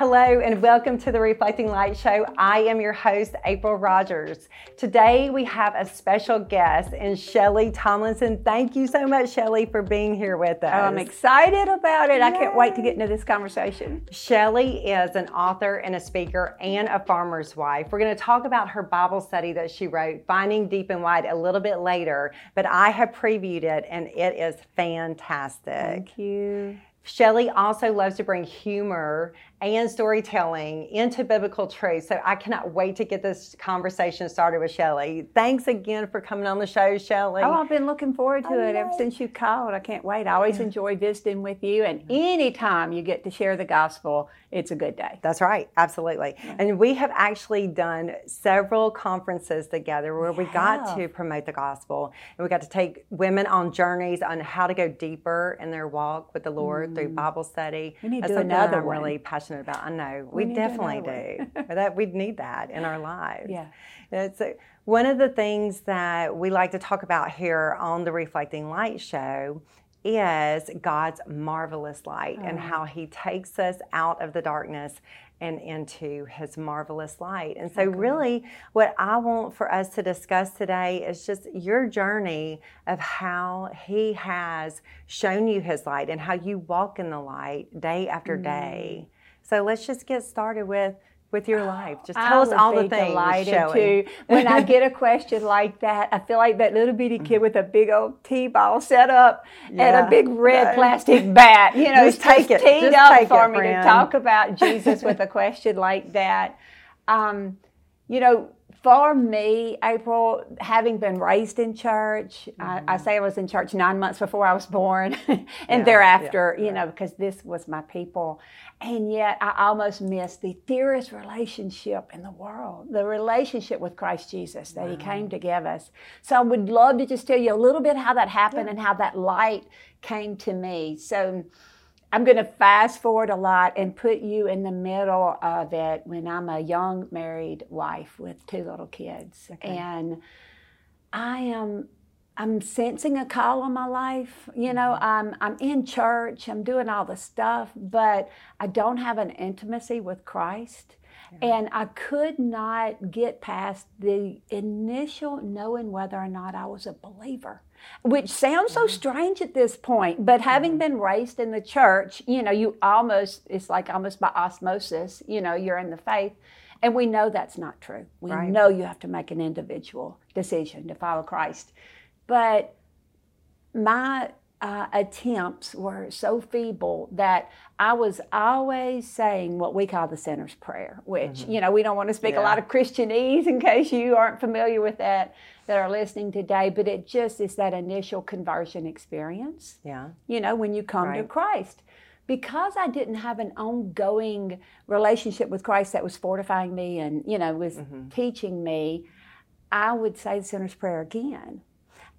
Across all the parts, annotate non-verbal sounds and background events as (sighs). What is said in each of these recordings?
Hello and welcome to the Reflecting Light Show. I am your host, April Rodgers. Today we have a special guest in Shellie Tomlinson. Thank you so much, Shellie, for being here with oh, us. I'm excited about it. Yay. I can't wait to get into this conversation. Shellie is an author and a speaker and a farmer's wife. We're going to talk about her Bible study that she wrote, Finding Deep and Wide, a little bit later, but I have previewed it and it is fantastic. Thank you. Shellie also loves to bring humor and storytelling into biblical truth. So I cannot wait to get this conversation started with Shellie. Thanks again for coming on the show, Shellie. Oh, I've been looking forward to I it know. ever since you called. I can't wait. I always yeah. enjoy visiting with you, and anytime you get to share the gospel, it's a good day. That's right, absolutely. Yeah. And we have actually done several conferences together where we, we got to promote the gospel, and we got to take women on journeys on how to go deeper in their walk with the Lord mm. through Bible study. We need to do another I'm one. really passionate passionate about. I know we, we definitely do. (laughs) that we'd need that in our lives. Yeah. It's a, one of the things that we like to talk about here on the Reflecting Light Show is God's marvelous light oh. and how He takes us out of the darkness and into His marvelous light. And so, okay. really, what I want for us to discuss today is just your journey of how He has shown you His light and how you walk in the light day after mm. day. So let's just get started with with your life. Just tell I us all the things. Delighted too. (laughs) When I (laughs) get a question like that, I feel like that little bitty kid with a big old T-ball set up yeah, and a big red no. plastic (laughs) bat. You know, just take it. teed just up for it, me friend. to talk about Jesus with a question like that. Um, you know, for me, April, having been raised in church, mm-hmm. I, I, mm-hmm. say I was in church nine months before I was born, (laughs) and yeah, thereafter, yeah, you know, because this was my people. And yet, I almost missed the dearest relationship in the world the relationship with Christ Jesus that wow. He came to give us. So, I would love to just tell you a little bit how that happened yeah. and how that light came to me. So, I'm going to fast forward a lot and put you in the middle of it when I'm a young married wife with two little kids. Okay. And I am I'm sensing a call on my life. You know, mm-hmm. I'm I'm in church, I'm doing all the stuff, but I don't have an intimacy with Christ. Yeah. And I could not get past the initial knowing whether or not I was a believer which sounds so mm-hmm. strange at this point, but having mm-hmm. been raised in the church, you know, you almost, it's like almost by osmosis, you know, you're in the faith. And we know that's not true. We right. know you have to make an individual decision to follow Christ. But my uh, attempts were so feeble that I was always saying what we call the sinner's prayer, which, mm-hmm. you know, we don't want to speak yeah. a lot of Christianese in case you aren't familiar with that that are listening today, but it just is that initial conversion experience. Yeah. You know, when you come right. to Christ. Because I didn't have an ongoing relationship with Christ that was fortifying me and, you know, was mm-hmm. teaching me, I would say the sinner's prayer again.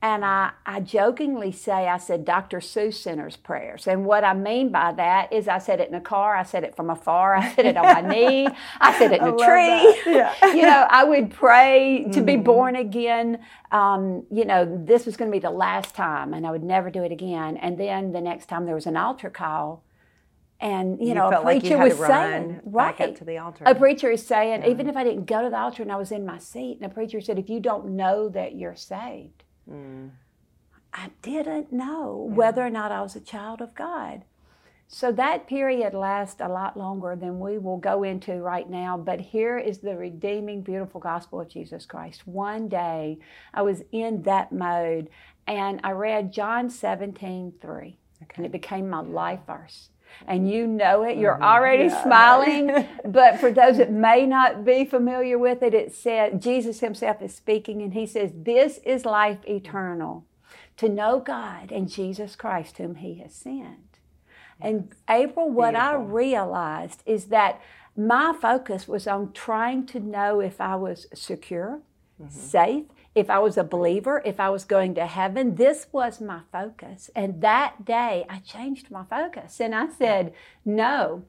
And I, I jokingly say, I said Dr. Seuss Center's prayers. And what I mean by that is I said it in a car, I said it from afar, I said it on my (laughs) knee, I said it in a tree. Yeah. (laughs) you know, I would pray to be mm-hmm. born again. Um, you know, this was going to be the last time, and I would never do it again. And then the next time there was an altar call, and you, you know, a preacher like was saying, right, to the altar. A preacher is saying, yeah. even if I didn't go to the altar and I was in my seat, and a preacher said, if you don't know that you're saved, Mm. I didn't know yeah. whether or not I was a child of God. So that period lasts a lot longer than we will go into right now. But here is the redeeming, beautiful gospel of Jesus Christ. One day I was in that mode and I read John 17, 3. Okay. And it became my life verse. And you know it, you're mm-hmm. already yeah. smiling. (laughs) but for those that may not be familiar with it, it said Jesus himself is speaking and he says, This is life eternal to know God and Jesus Christ, whom He has sent. And April, what Beautiful. I realized is that my focus was on trying to know if I was secure, mm-hmm. safe, if I was a believer, if I was going to heaven. This was my focus. And that day I changed my focus and I said, No,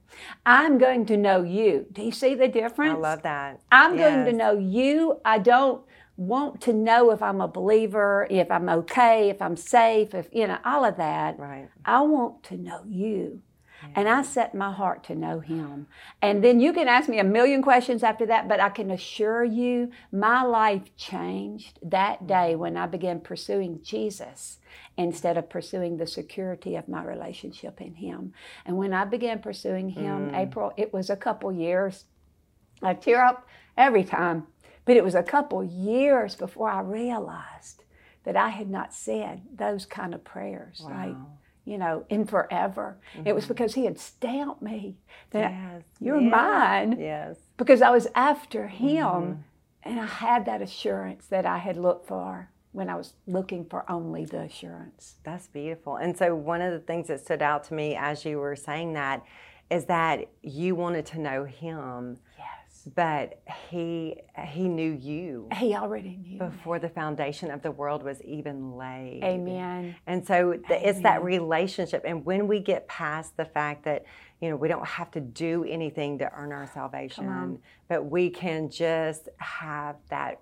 I'm going to know you. Do you see the difference? I love that. I'm yes. going to know you. I don't want to know if I'm a believer, if I'm okay, if I'm safe, if, you know, all of that. Right. I want to know you. And I set my heart to know Him. And then you can ask me a million questions after that, but I can assure you my life changed that day when I began pursuing Jesus instead of pursuing the security of my relationship in Him. And when I began pursuing Him, mm. April, it was a couple years. I tear up every time, but it was a couple years before I realized that I had not said those kind of prayers. Wow. Like, you know, in forever. Mm-hmm. It was mm-hmm. because he had stamped me that yes. you're yes. mine. Yes. Because I was after him mm-hmm. and I had that assurance that I had looked for when I was looking for only the assurance. That's beautiful. And so one of the things that stood out to me as you were saying that is that you wanted to know him but he he knew you. He already knew before me. the foundation of the world was even laid. Amen. And so the, it's that relationship. And when we get past the fact that you know we don't have to do anything to earn our salvation, but we can just have that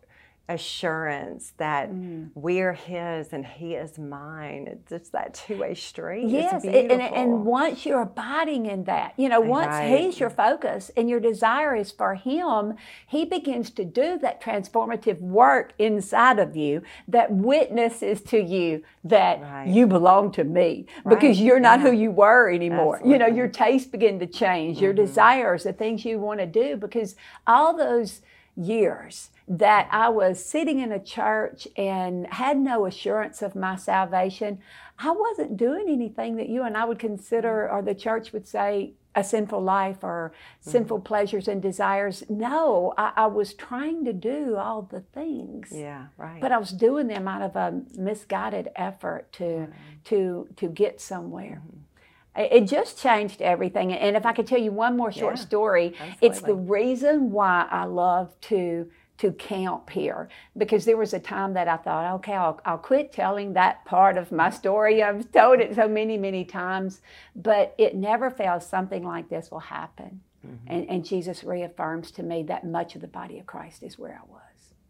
assurance that mm. we're his and he is mine. It's just that two-way street. Yes, and, and, once you're abiding in that, you know, once right. he's your focus and your desire is for him, he begins to do that transformative work inside of you that witnesses to you that right. you belong to me right. because you're not yeah. who you were anymore. Absolutely. You know, your tastes begin to change, mm-hmm. your desires, the things you want to do because all those years that I was sitting in a church and had no assurance of my salvation, I wasn't doing anything that you and I would consider, or the church would say, a sinful life or mm-hmm. sinful pleasures and desires. No, I, I, was trying to do all the things. Yeah, right. But I was doing them out of a misguided effort to mm-hmm. to to get somewhere. Mm-hmm. It just changed everything. And if I could tell you one more short yeah, story, absolutely. it's the reason why I love to to camp here because there was a time that I thought, okay, I'll, I'll quit telling that part of my story. I've told it so many, many times, but it never fails. Something like this will happen. Mm-hmm. And, and Jesus reaffirms to me that much of the body of Christ is where I was.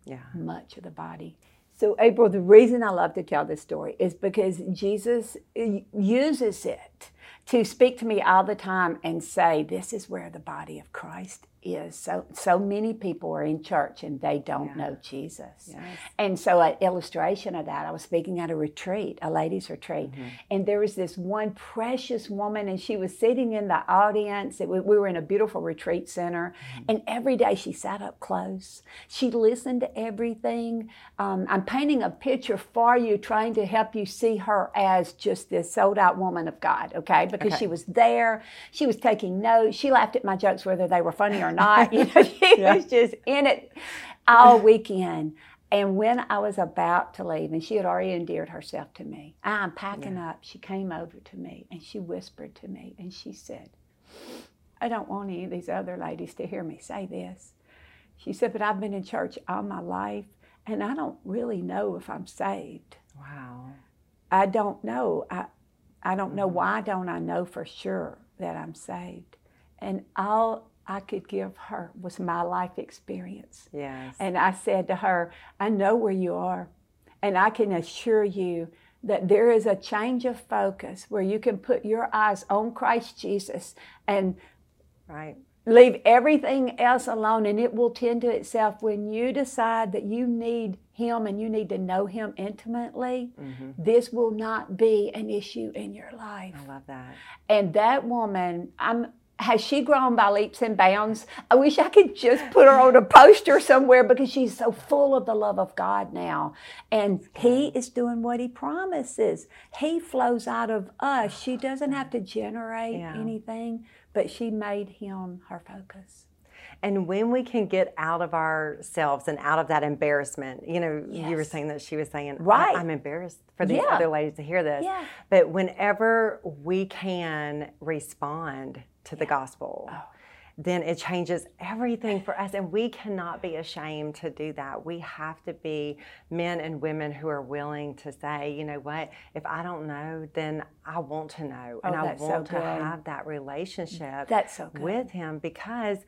Yeah. Much of the body. So, April, the reason I love to tell this story is because Jesus uses it to speak to me all the time and say, This is where the body of Christ is so so many people are in church and they don't yeah. know Jesus. Yes. And so an illustration of that, I was speaking at a retreat, a ladies' retreat, mm-hmm. and there was this one precious woman and she was sitting in the audience. It, we were in a beautiful retreat center, mm-hmm. and every day she sat up close. She listened to everything. Um, I'm painting a picture for you, trying to help you see her as just this sold out woman of God, okay? Because okay. she was there, she was taking notes, she laughed at my jokes whether they were funny or or not. You know, (laughs) she (laughs) yeah. was just in it all weekend. And when I was about to leave, and she had already endeared herself to me, I'm packing yeah. up. She came over to me and she whispered to me and she said, I don't want any of these other ladies to hear me say this. She said, But I've been in church all my life and I don't really know if I'm saved. Wow. I don't know. I, I don't know mm-hmm. why don't I know for sure that I'm saved. And all I could give her was my life experience. Yes. And I said to her, I know where you are, and I can assure you that there is a change of focus where you can put your eyes on Christ Jesus and right. leave everything else alone, and it will tend to itself when you decide that you need Him and you need to know Him intimately. Mm-hmm. This will not be an issue in your life. I love that. And that woman, I'm has she grown by leaps and bounds? I wish I could just put her on a poster somewhere because she's so full of the love of God now. And He is doing what He promises. He flows out of us. She doesn't have to generate yeah. anything, but she made Him her focus. And when we can get out of ourselves and out of that embarrassment, you know, yes. you were saying that she was saying, right. I'm embarrassed for these yeah. other ladies to hear this. Yeah. But whenever we can respond to the gospel. Oh. Then it changes everything for us, and we cannot be ashamed to do that. We have to be men and women who are willing to say, you know what, if I don't know, then I want to know, oh, and I want so to have that relationship that's so good. with Him because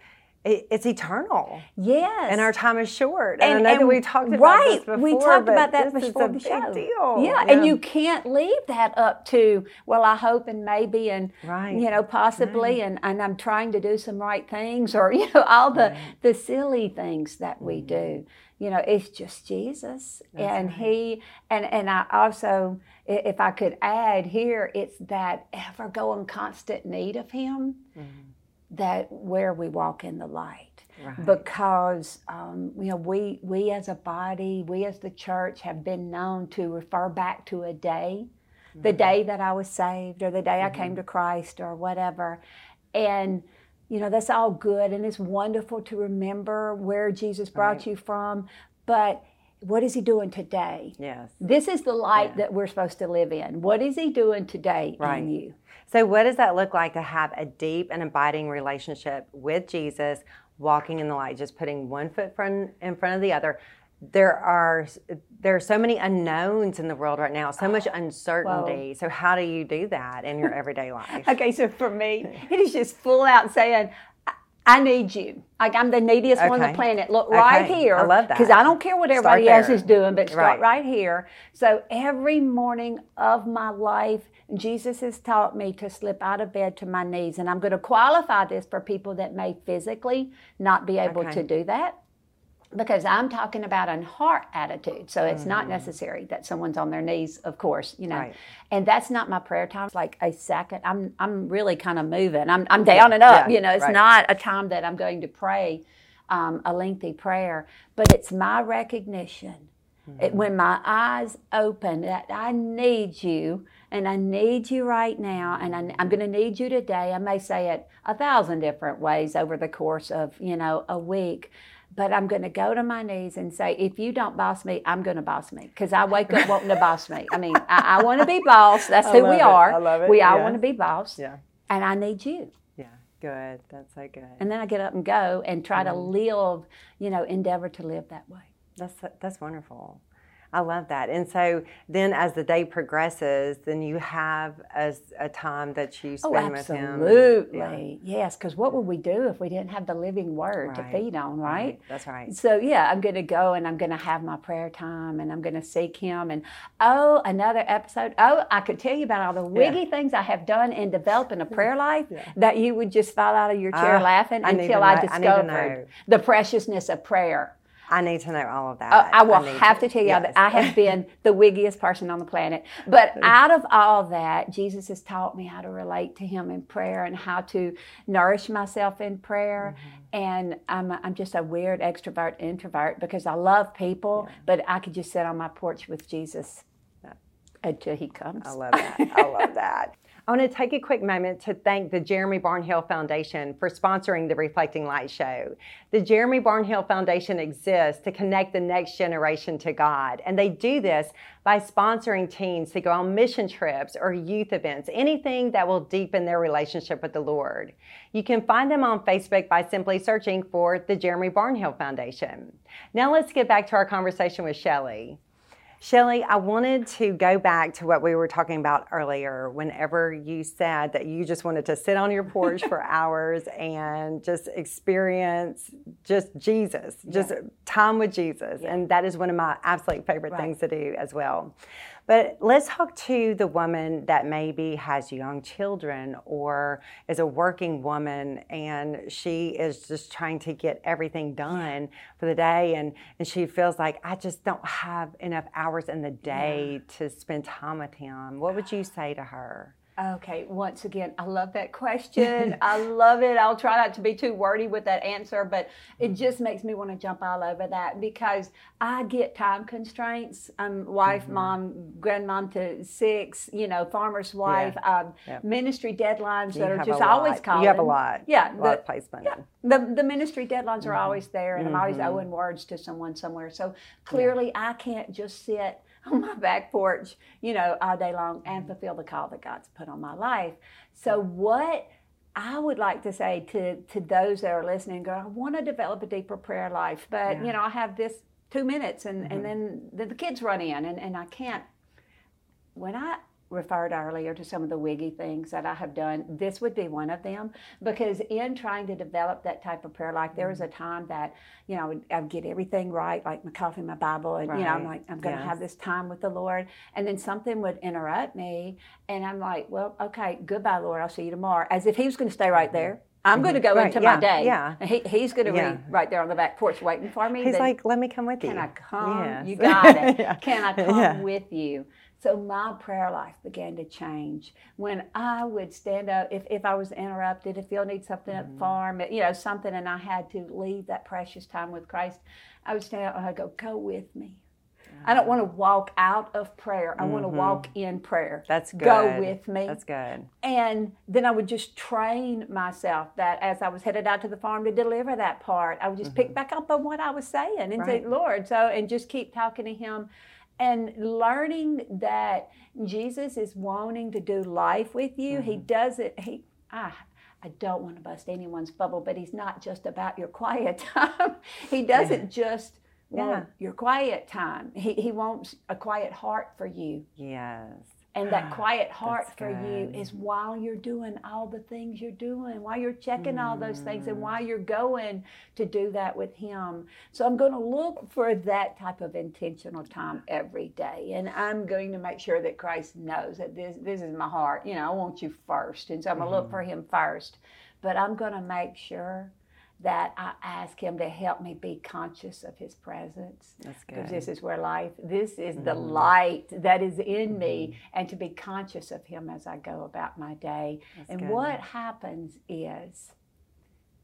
it's eternal. Yes. And our time is short. And, and I know that we talked about right, this before. Right. We talked about that this before is a the show. Deal. Yeah, yeah, and you can't leave that up to, well, I hope and maybe and right. you know, possibly right. and, and I'm trying to do some right things or, (laughs) you know, all the, right. the silly things that we mm-hmm. do. You know, it's just Jesus. That's and he and and I also if I could add here, it's that ever going constant need of him. Mm-hmm that where we walk in the light. Right. Because um, you know we we as a body, we as the church have been known to refer back to a day, mm-hmm. the day that I was saved, or the day mm-hmm. I came mm-hmm. to Christ, or whatever, and you know that's all good and it's wonderful to remember where Jesus brought right. you from, but what is he doing today? Yes. This is the light yeah. that we're supposed to live in. What is he doing today right. in you? So, what does that look like to have a deep and abiding relationship with Jesus, walking in the light, just putting one foot in front of the other? There are there are so many unknowns in the world right now, so much (sighs) uncertainty. Whoa. So, how do you do that in your everyday (laughs) life? okay, so for me, it is just full out saying, I need you. Like I'm the neediest okay. one on the planet. Look okay. right here. I love that. Because I don't care what everybody else is doing, but start right. right here. So every morning of my life, Jesus has taught me to slip out of bed to my knees. And I'm going to qualify this for people that may physically not be able okay. to do that because I'm talking about a heart attitude. So it's mm-hmm. not necessary that someone's on their knees, of course, you know. Right. And that's not my prayer time. It's like a second. I'm I'm really kind of moving. I'm I'm down and up. Yeah. You know, it's right. not a time that I'm going to pray um, a lengthy prayer, but it's my recognition. Mm-hmm. It, when my eyes open, that I need you, and I need you right now, and I, I'm going to need you today. I may say it a thousand different ways over the course of you know a week, but I'm going to go to my knees and say, if you don't boss me, I'm going to boss me because I wake up wanting to boss me. I mean, I, I want to be boss. That's (laughs) who we it. are. I love it. We all want to be boss. Yeah. And I need you. Yeah, good. That's so good. And then I get up and go and try mm-hmm. to live, you know, endeavor to live that way. That's that's wonderful. I love that. And so then as the day progresses, then you have as a time that you oh, spend oh, with him. Absolutely. Yeah. Yes, because what would we do if we didn't have the living word right. to feed on, right? right? That's right. So yeah, I'm going to go and I'm going to have my prayer time and I'm going to seek him. And oh, another episode. Oh, I could tell you about all the wiggy yeah. things I have done in developing a prayer life yeah. that you would just fall out of your chair uh, laughing I until I discovered the preciousness of prayer. I need to know all of that. Uh, I will I have to, to tell you yes. that I have been the wiggiest person on the planet. But (laughs) out of all that, Jesus has taught me how to relate to Him in prayer and how to nourish myself in prayer. Mm-hmm. And I'm, a, I'm just a weird extrovert introvert because I love people, yeah. but I could just sit on my porch with Jesus until He comes. I love that. I love (laughs) that. I want to take a quick moment to thank the Jeremy Barnhill Foundation for sponsoring the Reflecting Light Show. The Jeremy Barnhill Foundation exists to connect the next generation to God, and they do this by sponsoring teens to go on mission trips or youth events, anything that will deepen their relationship with the Lord. You can find them on Facebook by simply searching for the Jeremy Barnhill Foundation. Now let's get back to our conversation with Shellie. Shellie, I wanted to go back to what we were talking about earlier. Whenever you said that you just wanted to sit on your porch for (laughs) hours and just experience just Jesus, just yeah. time with Jesus. Yeah. And that is one of my absolute favorite right. things to do as well. But let's talk to the woman that maybe has young children or is a working woman and she is just trying to get everything done for the day and, and she feels like, I just don't have enough hours in the day yeah. to spend time with him. What would you say to her? Okay, once again, I love that question. (laughs) I love it. I'll try not to be too wordy with that answer, but it mm-hmm. just makes me want to jump all over that because I get time constraints. I'm wife, mm-hmm. mom, grandmom to six, you know, farmer's wife, yeah. Um, yeah. ministry deadlines you that are just always calling. You have a lot. Yeah. A lot of placement. Yeah. The, the ministry deadlines mm-hmm. are always there, and I'm always mm-hmm. owing words to someone somewhere. So clearly. I can't just sit on my back porch, you know, all day long and fulfill the call that God's put on my life. So, what I would like to say to, to those that are listening, go, I want to develop a deeper prayer life, but, yeah. you know, I have this two minutes and, mm-hmm. and then, then the kids run in and, and I can't. When I referred earlier to some of the wiggy things that I have done. This would be one of them because in trying to develop that type of prayer life, there was a time that you know I'd get everything right, like my coffee, my Bible, and right. you know I'm like I'm going to yes. have this time with the Lord, and then something would interrupt me, and I'm like, well, okay, goodbye, Lord, I'll see you tomorrow, as if He was going to stay right mm-hmm. there. I'm mm-hmm. going to go right, into yeah, my day. Yeah. He, he's going to yeah. be right there on the back porch waiting for me. He's like, let me come with you. Can I come? Yes. You got it. (laughs) yeah. Can I (laughs) come with you? So my prayer life began to change when I would stand up if, if I was interrupted, if Phil need something mm-hmm. at the farm, you know, something, and I had to leave that precious time with Christ, I would stand up and I'd go, go with me. I don't want to walk out of prayer. I mm-hmm. want to walk in prayer. That's good. Go with me. That's good. And then I would just train myself that as I was headed out to the farm to deliver that part, I would just mm-hmm. pick back up on what I was saying and right. say, Lord, so, and just keep talking to Him and learning that Jesus is wanting to do life with you. Mm-hmm. He does it. He, ah, I don't want to bust anyone's bubble, but he's not just about your quiet (laughs) time. he doesn't yeah. just want yeah. your quiet time. He, he wants a quiet heart for you. Yes. And that quiet heart for you is while you're doing all the things you're doing, while you're checking mm. all those things, and while you're going to do that with Him. So I'm going to look for that type of intentional time every day. And I'm going to make sure that Christ knows that this, this is my heart. You know, I want you first. And so I'm going to mm-hmm. look for Him first. But I'm going to make sure that I ask Him to help me be conscious of His presence. That's good. Because this is where life, this is mm the light that is in mm me, mm-hmm. and to be conscious of Him as I go about my day. That's and good. what happens is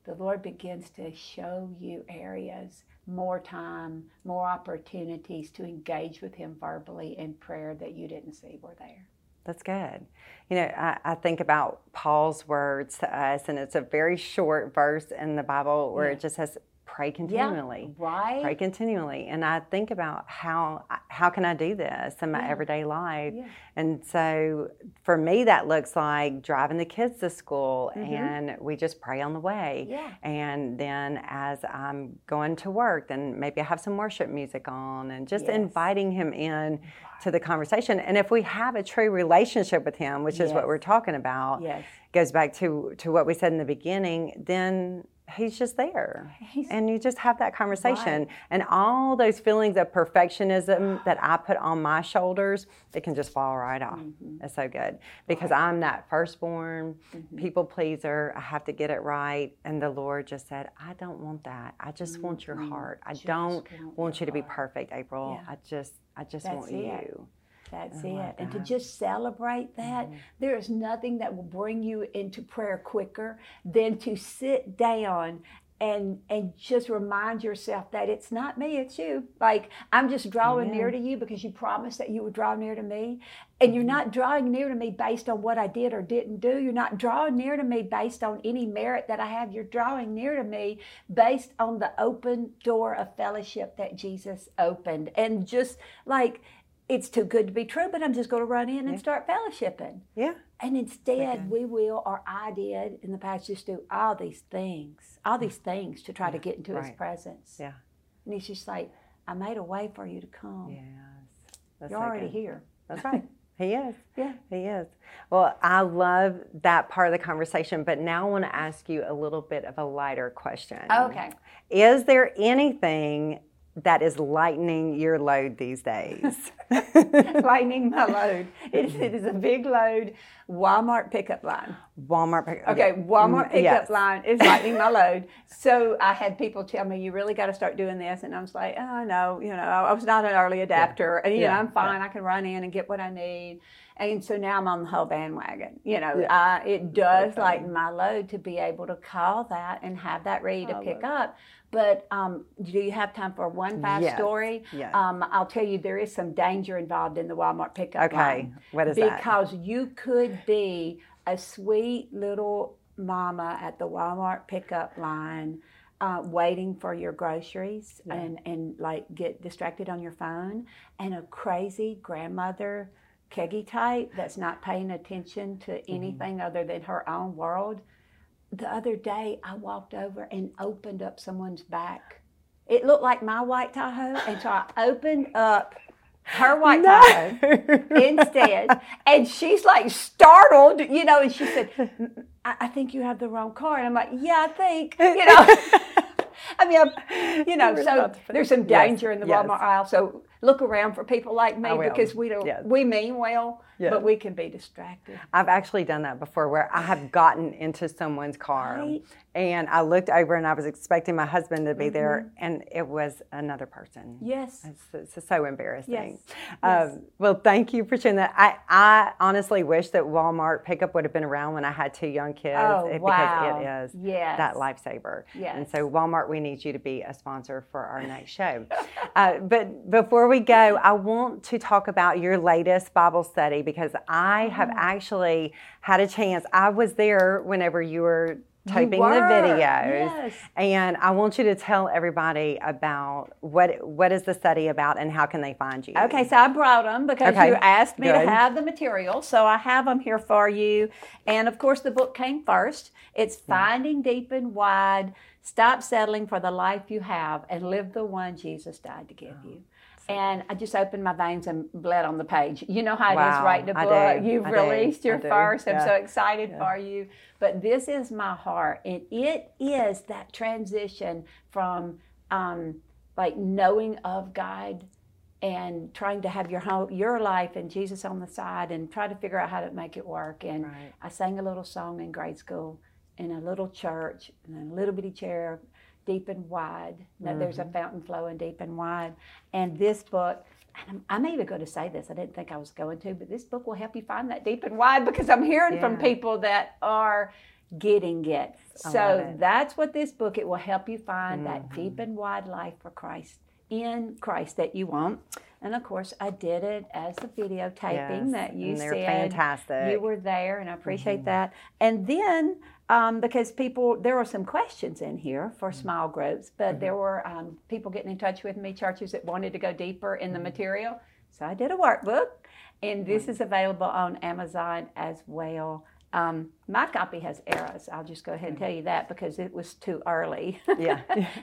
the Lord begins to show you areas, more time, more opportunities to engage with Him verbally in prayer that you didn't see were there. That's good. You know, I, I, think about Paul's words to us, and it's a very short verse in the Bible where yeah. it just says, pray continually. Yeah, right. Pray continually. And I think about how how can I do this in my yeah. everyday life? Yeah. And so for me that looks like driving the kids to school mm-hmm. and we just pray on the way. Yeah. And then as I'm going to work, then maybe I have some worship music on and just yes. inviting him in to the conversation. And if we have a true relationship with him, which yes. is what we're talking about, yes. goes back to to what we said in the beginning, then he's just there he's, and you just have that conversation right. and all those feelings of perfectionism (gasps) that i put on my shoulders it can just fall right off mm-hmm. it's so good because right. i'm that firstborn mm-hmm. people pleaser i have to get it right and the lord just said i don't want that i just mm-hmm. want your mm-hmm. heart i just don't want you to be perfect april yeah. i just i just That's want it. you that's it. And to just celebrate that, mm-hmm. there is nothing that will bring you into prayer quicker than to sit down and and just remind yourself that it's not me, it's you. Like I'm just drawing near to you because you promised that you would draw near to me. And you're mm-hmm. not drawing near to me based on what I did or didn't do. You're not drawing near to me based on any merit that I have. You're drawing near to me based on the open door of fellowship that Jesus opened. And just like it's too good to be true, but I'm just going to run in and yeah. start fellowshipping. Yeah. And instead, okay. we will, or I did in the past, just do all these things, all these things to try yeah. to get into right. His presence. Yeah. And He's just like, I made a way for you to come. Yes. That's You're already good. here. That's right. He is. (laughs) Yeah. He is. Well, I love that part of the conversation, but now I want to ask you a little bit of a lighter question. Okay. Is there anything that is lightening your load these days? (laughs) (laughs) lightening my load. It is, it is a big load. Walmart pickup line. Walmart pickup. Okay, okay Walmart mm, pickup yes. line is lightening my load. So I had people tell me, "You really got to start doing this," and I was like, "Oh no, you know, I was not an early adapter, yeah. and you yeah. know, I'm fine. Yeah. I can run in and get what I need." And so now I'm on the whole bandwagon. You know, yeah. it does lighten my load to be able to call that and have that ready to pick up. But um, do you have time for one fast yes. story? Yeah. Um, I'll tell you, there is some danger involved in the Walmart pickup okay. line. what is because that? Because you could be a sweet little mama at the Walmart pickup line. Uh, waiting for your groceries yeah. and, and like get distracted on your phone and a crazy grandmother keggy type that's not paying attention to mm-hmm. anything mm-hmm. other than her own world the other day I walked over and opened up someone's back. It looked like my white Tahoe, and so I opened up her white no. tie instead. And she's like startled, you know, and she said, I, I think you have the wrong car. And I'm like, yeah, I think, you know. (laughs) I mean, I'm, you know, so there's some danger yes, in the yes. Walmart aisle. So look around for people like me because we don't, yes. we mean well, yes. but we can be distracted. I've actually done that before where I have gotten into someone's car right. and I looked over and I was expecting my husband to be mm-hmm. there and it was another person. Yes. It's, it's so embarrassing. Yes. Um, yes. Well, thank you for sharing that. I, I honestly wish that Walmart pickup would have been around when I had two young kids oh, it, wow. because it is yes. that lifesaver. Yes. And so Walmart, we need you to be a sponsor for our next show. uh, but before we go, I want to talk about your latest Bible study because I have oh. actually had a chance. I was there whenever you were typing the videos yes. and i want you to tell everybody about what what is the study about and how can they find you okay so i brought them because okay. you asked me Good. to have the material so i have them here for you and of course the book came first it's finding deep and wide stop settling for the life you have and live the one jesus died to give oh. you and I just opened my veins and bled on the page. You know how wow, it is writing a book. You've I released do. your first. I'm so excited yeah. for you. But this is my heart, and it is that transition from um, like knowing of God and trying to have your home, your life and Jesus on the side, and try to figure out how to make it work. And right. I sang a little song in grade school in a little church in a little bitty chair deep and wide. mm-hmm. There's a mm-hmm. fountain flowing deep and wide. And this book, and I'm, I'm, even going to say this, I didn't think I was going to, but this book will help you find that deep and wide because I'm hearing yeah. from people that are getting it. I so it. that's what this book, it will help you find mm-hmm. that deep and wide life for Christ, in Christ that you want. And of course, I did it as a videotaping yes, that you said fantastic. you were there, and I appreciate mm-hmm. that. And then um, because people, there were some questions in here for mm-hmm. small groups, but mm-hmm. there were um, people getting in touch with me, churches that wanted to go deeper in the mm-hmm. material. So I did a workbook, and this is available on Amazon as well. Um, my copy has errors. I'll just go ahead and tell you that because it was too early. (laughs) Yeah.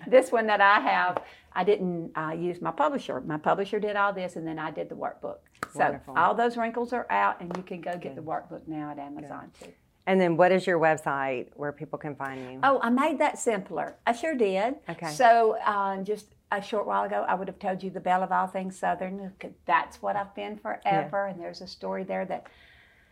this one that I have, I didn't uh, use my publisher. My publisher did all this, and then I did the workbook. Wonderful. So all those wrinkles are out, and you can go get Good. the workbook now at Amazon Good. too. And then what is your website where people can find you? Oh, I made that simpler. I sure did. Okay. So um, just a short while ago, I would have told you the belle of all things Southern. That's what I've been forever. Yeah. And there's a story there that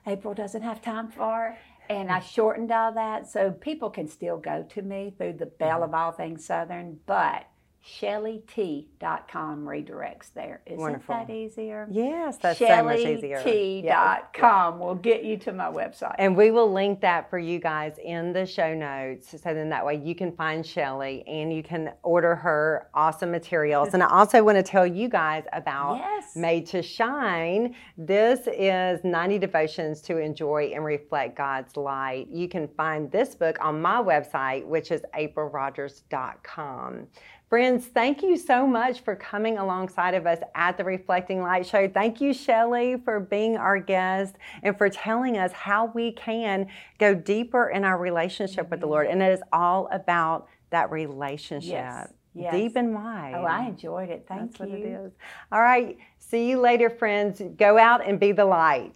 April doesn't have time for. And I shortened all that so people can still go to me through the belle mm-hmm. of all things Southern. But ShellieT.com redirects there. Isn't Wonderful. that easier? Yes, that's so much easier. ShellieT.com will get you to my website. And we will link that for you guys in the show notes. So then that way you can find Shellie and you can order her awesome materials. and I also want to tell you guys about yes. Made to Shine. This is 90 devotions to enjoy and reflect God's light. You can find this book on my website, which is aprilrodgers.com. Friends, thank you so much for coming alongside of us at the Reflecting Light Show. Thank you, Shellie, for being our guest and for telling us how we can go deeper in our relationship with the Lord. And it is all about that relationship. Yes. Yes. Deep and wide. Oh, I enjoyed it. Thank That's you. What it is. All right. See you later, friends. Go out and be the light.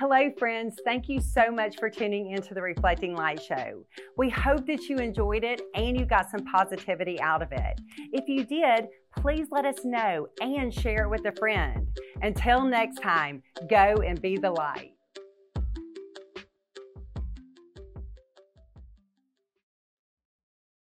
Hello, friends. Thank you so much for tuning into the Reflecting Light Show. We hope that you enjoyed it and you got some positivity out of it. If you did, please let us know and share it with a friend. Until next time, go and be the light.